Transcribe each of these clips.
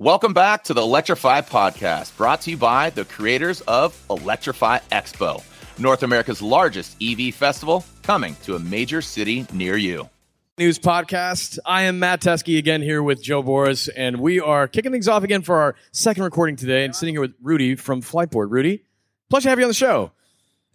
Welcome back to the Electrify podcast, brought to you by the creators of Electrify Expo, North America's largest EV festival, coming to a major city near you. News podcast. I am Matt Teske again here with Jo Borrás, and we are kicking things off again for our second recording today. And sitting here with Rudi from Fliteboard. Rudi, pleasure to have you on the show.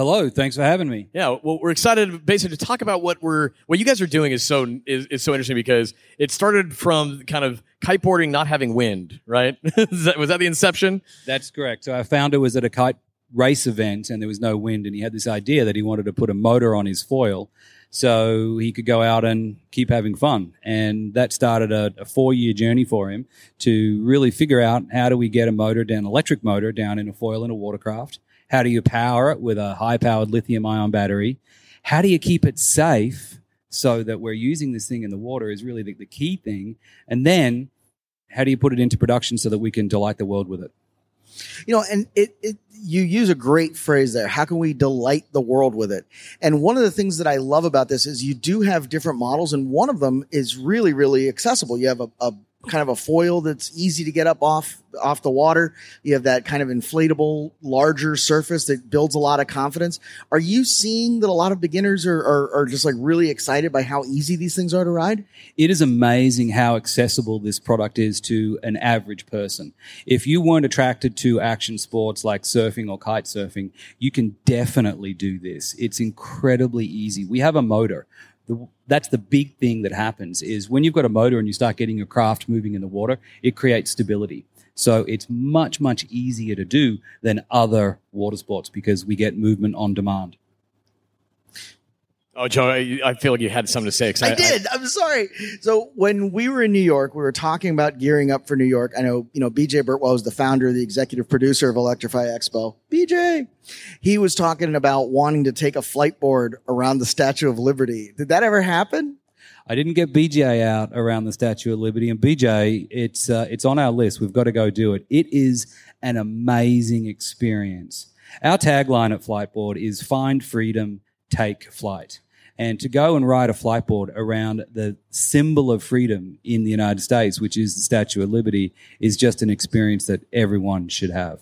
Hello, thanks for having me. Yeah, well, we're excited basically to talk about what we're what you guys are doing is so is, is so interesting because it started from kind of kiteboarding not having wind, right? that, was that the inception? That's correct. So our founder was at a kite race event and there was no wind, and he had this idea that he wanted to put a motor on his foil so he could go out and keep having fun. And that started a, a four year journey for him to really figure out how do we get a motor down, electric motor down in a foil in a watercraft how do you power it with a high powered lithium ion battery? How do you keep it safe so that we're using this thing in the water is really the, the key thing. And then how do you put it into production so that we can delight the world with it? You know, and it, it you use a great phrase there. How can we delight the world with it? And one of the things that I love about this is you do have different models, and one of them is really, really accessible. You have a, a kind of a foil that's easy to get up off off the water. You have that kind of inflatable, larger surface that builds a lot of confidence. Are you seeing that a lot of beginners are, are, are, just like really excited by how easy these things are to ride? It is amazing how accessible this product is to an average person. If you weren't attracted to action sports like surfing or kite surfing, you can definitely do this. It's incredibly easy. We have a motor the, that's the big thing that happens is when you've got a motor and you start getting your craft moving in the water, it creates stability. So it's much, much easier to do than other water sports because we get movement on demand. Oh, Jo, I feel like you had something to say. I, I, did. I, am sorry. So when we were in New York, we were talking about gearing up for New York. I know, you know, BJ Birtwell was the founder, the executive producer of Electrify Expo. BJ, he was talking about wanting to take a Fliteboard around the Statue of Liberty. Did that ever happen? I didn't get BJ out around the Statue of Liberty, and BJ, it's uh, it's on our list. We've got to go do it. It is an amazing experience. Our tagline at Fliteboard is "Find freedom, take flight." And to go and ride a Fliteboard around the symbol of freedom in the United States, which is the Statue of Liberty, is just an experience that everyone should have.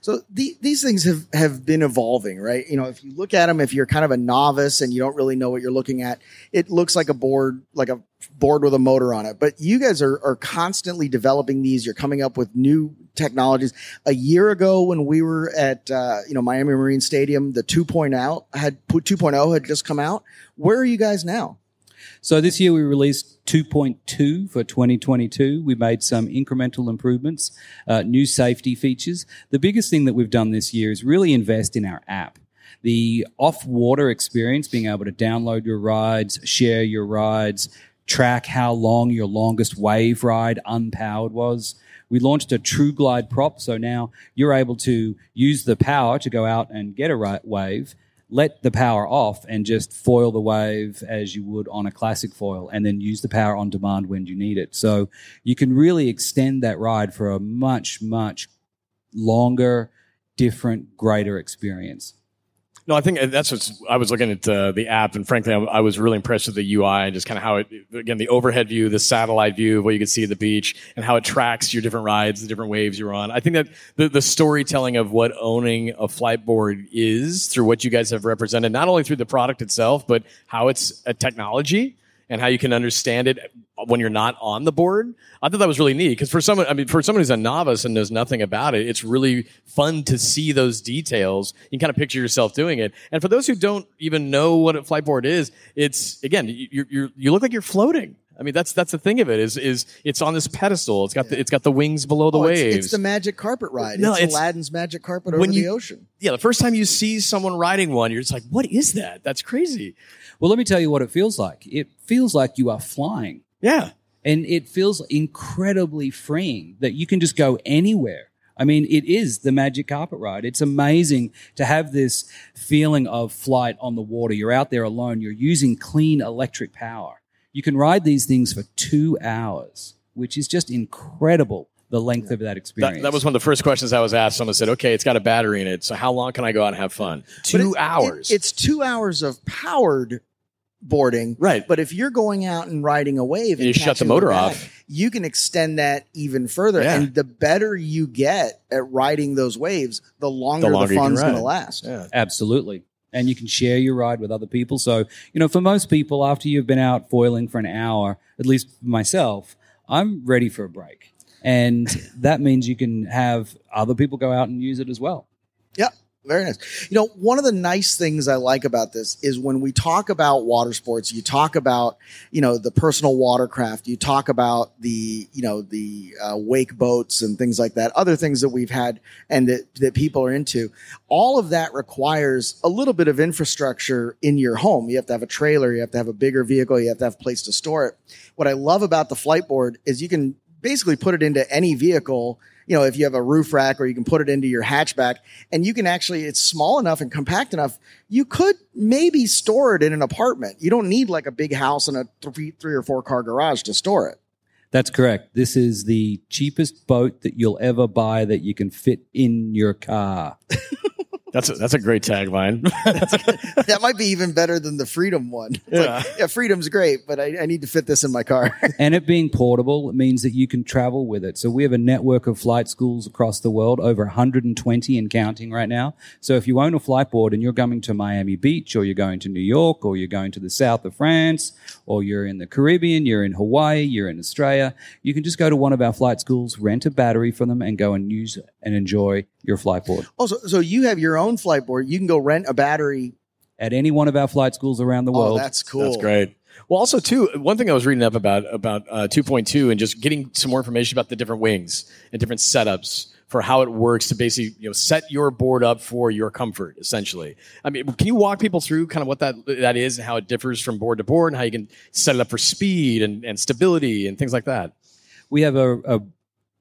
So the, these things have, have been evolving, right? You know, if you look at them, if you're kind of a novice and you don't really know what you're looking at, it looks like a board, like a board with a motor on it. But you guys are, are constantly developing these. You're coming up with new technologies. A year ago, when we were at uh, you know Miami Marine Stadium, the 2.0 had 2.0 had just come out. Where are you guys now? So this year we released 2.2 for 2022. We made some incremental improvements, uh, new safety features. The biggest thing that we've done this year is really invest in our app. The off water experience, being able to download your rides, share your rides, track how long your longest wave ride unpowered was. We launched a True Glide prop, so now you're able to use the power to go out and get a right wave let the power off and just foil the wave as you would on a classic foil and then use the power on demand when you need it. So you can really extend that ride for a much, much longer, different, greater experience. No, I think that's what I was looking at uh, the app, and frankly, I, I, was really impressed with the UI and just kind of how it, again, the overhead view, the satellite view of what you can see at the beach, and how it tracks your different rides, the different waves you're on. I think that the, the storytelling of what owning a Fliteboard is through what you guys have represented, not only through the product itself, but how it's a technology and how you can understand it when you're not on the board. I thought that was really neat because for someone, I mean, for someone who's a novice and knows nothing about it, it's really fun to see those details. You can kind of picture yourself doing it. And for those who don't even know what a Fliteboard is, it's again, you you look like you're floating. I mean, that's that's the thing of it is is it's on this pedestal. It's got the, it's got the wings below the oh, waves. It's, it's, the magic carpet ride. No, it's, it's Aladdin's magic carpet over you, the ocean. Yeah, the first time you see someone riding one, you're just like, "What is that? That's crazy." Well, let me tell you what it feels like. It feels like you are flying. Yeah. And it feels incredibly freeing that you can just go anywhere. I mean, it is the magic carpet ride. It's amazing to have this feeling of flight on the water. You're out there alone. You're using clean electric power. You can ride these things for two hours, which is just incredible the length of that experience. That, that, was one of the first questions I was asked. Someone said, "Okay, it's got a battery in it, so how long can I go out and have fun?" Two it, hours. It, it's two hours of powered boarding. Right. But if you're going out and riding a wave and you shut the motor back, off. you can extend that even further. Yeah. And the better you get at riding those waves, the longer the, longer you can fun's going to last. Yeah. Absolutely. And you can share your ride with other people. So, you know, for most people, after you've been out foiling for an hour, at least myself, I'm ready for a break. And that means you can have other people go out and use it as well. Yeah, very nice. You know, one of the nice things I like about this is when we talk about water sports, you talk about, you know, the personal watercraft, you talk about the, you know, the uh, wake boats and things like that, other things that we've had and that, that people are into. All of that requires a little bit of infrastructure in your home. You have to have a trailer, you have to have a bigger vehicle, you have to have a place to store it. What I love about the Fliteboard is you can basically put it into any vehicle you know, if you have a roof rack or you can put it into your hatchback and you can actually, it's small enough and compact enough. You could maybe store it in an apartment. You don't need like a big house and a three, three or four car garage to store it. That's correct. This is the cheapest boat that you'll ever buy that you can fit in your car. That's a, that's a great tagline. That might be even better than the Freedom one. It's Yeah. like, yeah, Freedom's great, but I, I need to fit this in my car. and it being portable it means that you can travel with it. So we have a network of flight schools across the world, over 120 and counting right now. So if you own a Fliteboard and you're going to Miami Beach or you're going to New York or you're going to the south of France or you're in the Caribbean, you're in Hawaii, you're in Australia, you can just go to one of our flight schools, rent a battery for them and go and use and enjoy your Fliteboard also, so you have your own Fliteboard. You can go rent a battery. at any one of our flight schools around the Oh, world. that's cool. That's great. Well, also too, one thing I was reading up about about uh, 2.2 and just getting some more information about the different wings and different setups for how it works to basically you know set your board up for your comfort. Essentially, I mean, can you walk people through kind of what that that is and how it differs from board to board and how you can set it up for speed and, and stability and things like that? we have a, a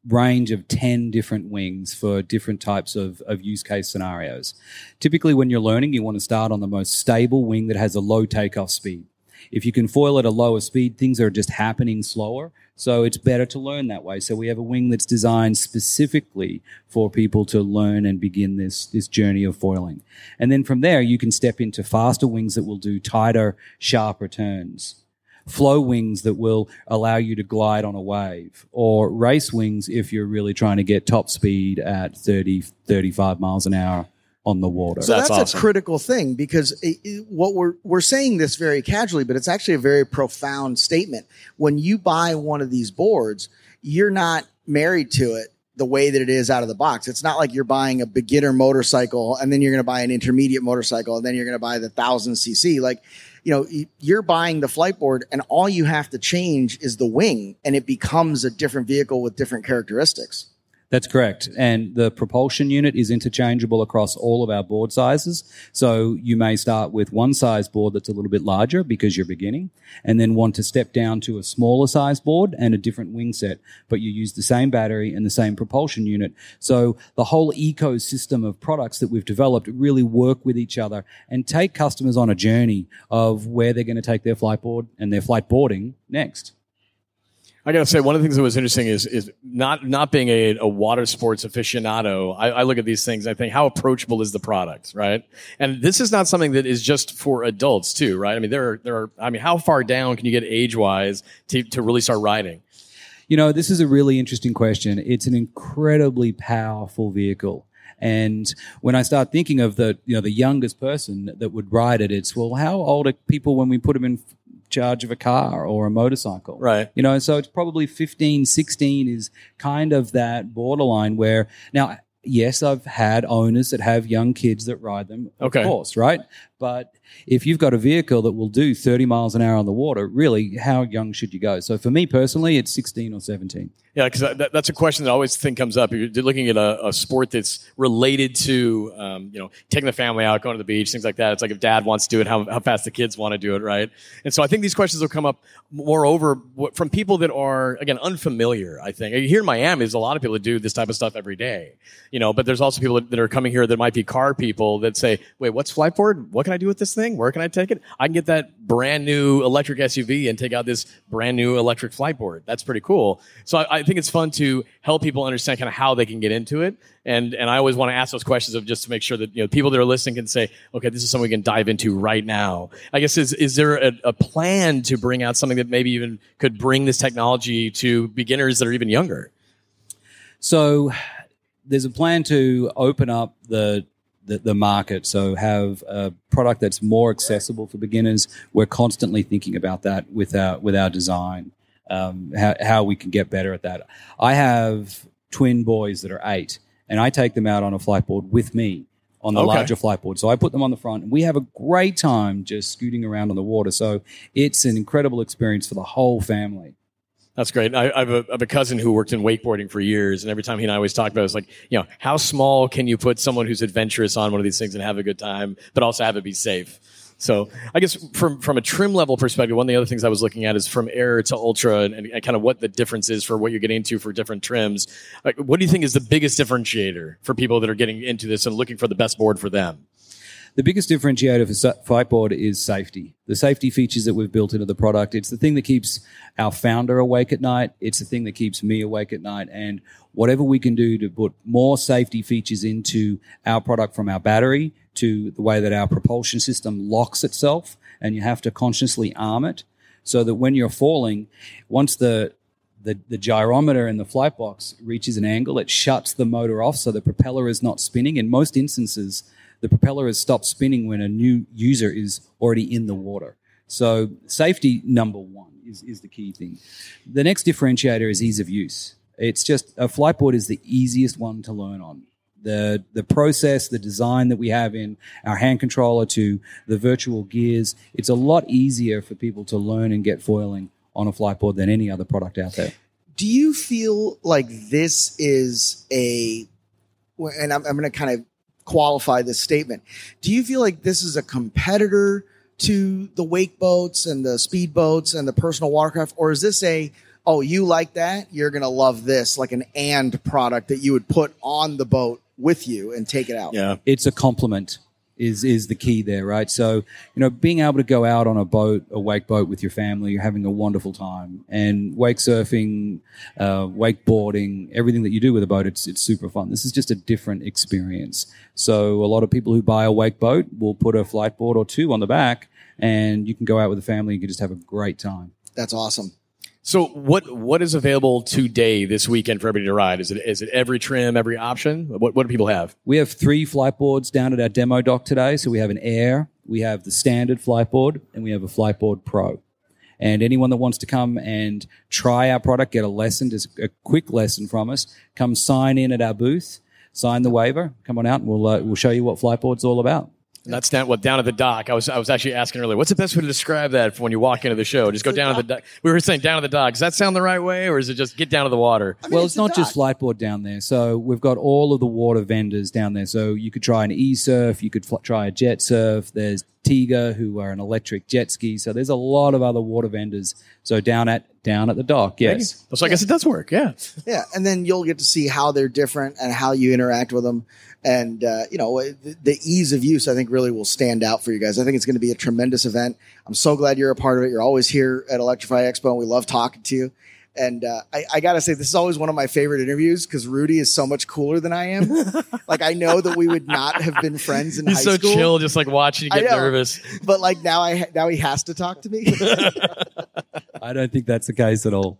range of 10 different wings for different types of, of use case scenarios. Typically, when you're learning, you want to start on the most stable wing that has a low takeoff speed. If you can foil at a lower speed, things are just happening slower. So it's better to learn that way. So we have a wing that's designed specifically for people to learn and begin this, this journey of foiling. And then from there, you can step into faster wings that will do tighter, sharper turns flow wings that will allow you to glide on a wave, or race wings if you're really trying to get top speed at 30, 35 miles an hour on the water. So That's that's, awesome. a critical thing because it, it- what we're we're saying this very casually, but it's actually a very profound statement. When you buy one of these boards, you're not married to it the way that it is out of the box. It's not like you're buying a beginner motorcycle and then you're going to buy an intermediate motorcycle and then you're going to buy the thousand cc. Like, you know, you're buying the Fliteboard and all you have to change is the wing and it becomes a different vehicle with different characteristics. That's correct. And the propulsion unit is interchangeable across all of our board sizes. So you may start with one size board that's a little bit larger because you're beginning, and then want to step down to a smaller size board and a different wing set, but you use the same battery and the same propulsion unit. So the whole ecosystem of products that we've developed really work with each other and take customers on a journey of where they're going to take their Fliteboard and their flight boarding next. I gotta say, one of the things that was interesting is is not not being a, a water sports aficionado. I, I look at these things. I think how approachable is the product, right? And this is not something that is just for adults too, right? I mean, there are there are. I mean, how far down can you get age wise to to really start riding? You know, this is a really interesting question. It's an incredibly powerful vehicle. And when I start thinking of the, you know, the youngest person that would ride it, it's, well, how old are people when we put them in charge of a car or a motorcycle? Right. You know, so it's probably 15, 16 is kind of that borderline where now, yes, I've had owners that have young kids that ride them, of Okay. course, right? But if you've got a vehicle that will do 30 miles an hour on the water, really, how young should you go? So for me personally, it's 16 or 17. Yeah, because that, that's a question that I always think comes up. You're looking at a, a sport that's related to, um, you know, taking the family out, going to the beach, things like that. It's like if dad wants to do it, how, how fast the kids want to do it, right? And so I think these questions will come up moreover from people that are, again, unfamiliar, I think. Here in Miami, there's a lot of people that do this type of stuff every day, you know, but there's also people that, are coming here that might be car people that say, wait, what's Fliteboard? What can I do with this thing? Where can I take it? I can get that brand new electric SUV and take out this brand new electric Fliteboard. That's pretty cool. So I, I think it's fun to help people understand kind of how they can get into it. And and I always want to ask those questions of just to make sure that you know people that are listening can say, okay, this is something we can dive into right now. I guess is is there a, a plan to bring out something that maybe even could bring this technology to beginners that are even younger? So there's a plan to open up the, the the, market. So have a product that's more accessible for beginners. We're constantly thinking about that with our with our design, um, how, how we can get better at that. I have twin boys that are eight, and I take them out on a Fliteboard with me on the okay. larger Fliteboard. So I put them on the front, and we have a great time just scooting around on the water. So it's an incredible experience for the whole family. That's great. I, I, have a, I, have a, cousin who worked in wakeboarding for years, and every time he and I always talk about it, it's like, you know, how small can you put someone who's adventurous on one of these things and have a good time, but also have it be safe? So I guess from from a trim level perspective, one of the other things I was looking at is from air to ultra and, and kind of what the difference is for what you're getting into for different trims. what do you think is the biggest differentiator for people that are getting into this and looking for the best board for them? The biggest differentiator for Fliteboard is safety. The safety features that we've built into the product. It's the thing that keeps our founder awake at night. It's the thing that keeps me awake at night. And whatever we can do to put more safety features into our product from our battery to the way that our propulsion system locks itself and you have to consciously arm it so that when you're falling, once the the, the gyrometer in the flight box reaches an angle, it shuts the motor off so the propeller is not spinning. In most instances, the propeller has stopped spinning when a new user is already in the water. So safety number one is, is the key thing. The next differentiator is ease of use. It's just a Fliteboard is the easiest one to learn on. The the process, the design that we have in our hand controller to the virtual gears, it's a lot easier for people to learn and get foiling on a Fliteboard than any other product out there. Do you feel like this is a and I'm, I'm going to kind of qualify this statement. Do you feel like this is a competitor to the wake boats and the speed boats and the personal watercraft, or is this a oh you like that you're gonna love this like an and product that you would put on the boat with you and take it out? Yeah, it's a compliment is is the key there, right? So, you know, being able to go out on a boat, a wake boat with your family, you're having a wonderful time, and wake surfing, uh, wakeboarding, everything that you do with a boat, it's it's super fun. This is just a different experience. So, a lot of people who buy a wake boat will put a Fliteboard or two on the back, and you can go out with the family. You can just have a great time. That's awesome. So what what is available today this weekend for everybody to ride? Is it is it every trim, every option? What what do people have? We have three Fliteboards down at our demo dock today. So we have an Air, we have the standard Fliteboard, and we have a Fliteboard Pro. And anyone that wants to come and try our product, get a lesson, just a quick lesson from us, come sign in at our booth, sign the waiver, come on out, and we'll uh, we'll show you what Fliteboard's all about. And that's down what down at the dock. I was I was actually asking earlier, what's the best way to describe that when you walk into the show? Just go down to the dock. We were saying down to the dock. Does that sound the right way, or is it just get down to the water? I mean, well, it's, it's not just Fliteboard down there. So we've got all of the water vendors down there. So you could try an e-surf, you could fl- try a jet surf. There's Taiga, who are an electric jet ski. So there's a lot of other water vendors. So down at down at the dock, yes. So I guess it does work. Yeah. Yeah, and then you'll get to see how they're different and how you interact with them. And uh, you know the, the, ease of use i think really will stand out for you guys. I think it's going to be a tremendous event. I'm so glad you're a part of it. You're always here at electrify expo and we love talking to you. And uh, I, I, gotta say this is always one of my favorite interviews because Rudi is so much cooler than i am. Like i know that we would not have been friends in He's high so school. chill just like watching you get nervous. But like now i now he has to talk to me i don't think that's the case at all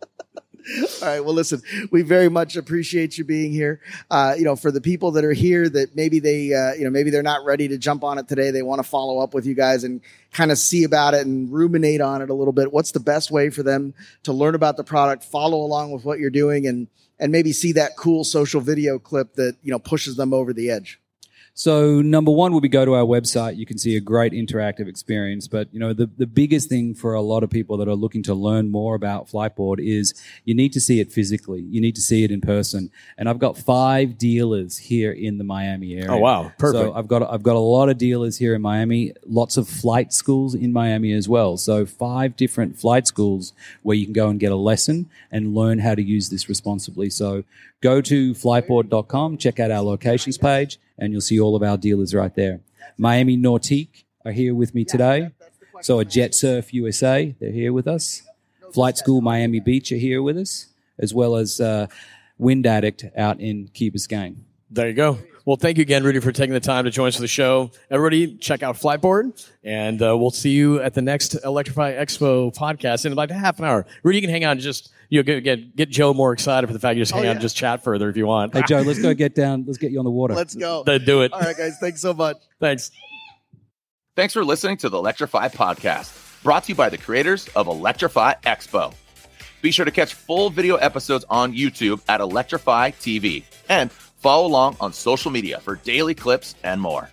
all right. Well, listen, we very much appreciate you being here. Uh, you know, for the people that are here that maybe they, uh, you know, maybe they're not ready to jump on it today. They want to follow up with you guys and kind of see about it and ruminate on it a little bit. What's the best way for them to learn about the product, follow along with what you're doing and, and maybe see that cool social video clip that, you know, pushes them over the edge? So number one will be go to our website. You can see a great interactive experience. But you know, the, the biggest thing for a lot of people that are looking to learn more about Fliteboard is you need to see it physically. You need to see it in person. And I've got five dealers here in the Miami area. Oh wow, perfect. So I've got I've got a lot of dealers here in Miami. Lots of flight schools in Miami as well. So five different flight schools where you can go and get a lesson and learn how to use this responsibly. So go to fliteboard.com, check out our locations page and you'll see all of our dealers right there. Miami Nautique, are here with me today. So a Jet Surf USA, they're here with us. Flight School Miami Beach are here with us, as well as uh, Wind Addict out in Key Biscayne. There you go. Well, thank you again, Rudi, for taking the time to join us for the show. Everybody, check out Fliteboard, and uh, we'll see you at the next Electrify Expo podcast in about half an hour. Rudi, you can hang on and just you know, get, get get Jo more excited for the fact you just hang Oh, out yeah. and just chat further if you want. Hey, Jo, let's go get down. Let's get you on the water. Let's go. Then do it. All right, guys. Thanks so much. Thanks. Thanks for listening to the Electrify podcast, brought to you by the creators of Electrify Expo. Be sure to catch full video episodes on YouTube at Electrify TV and follow along on social media for daily clips and more.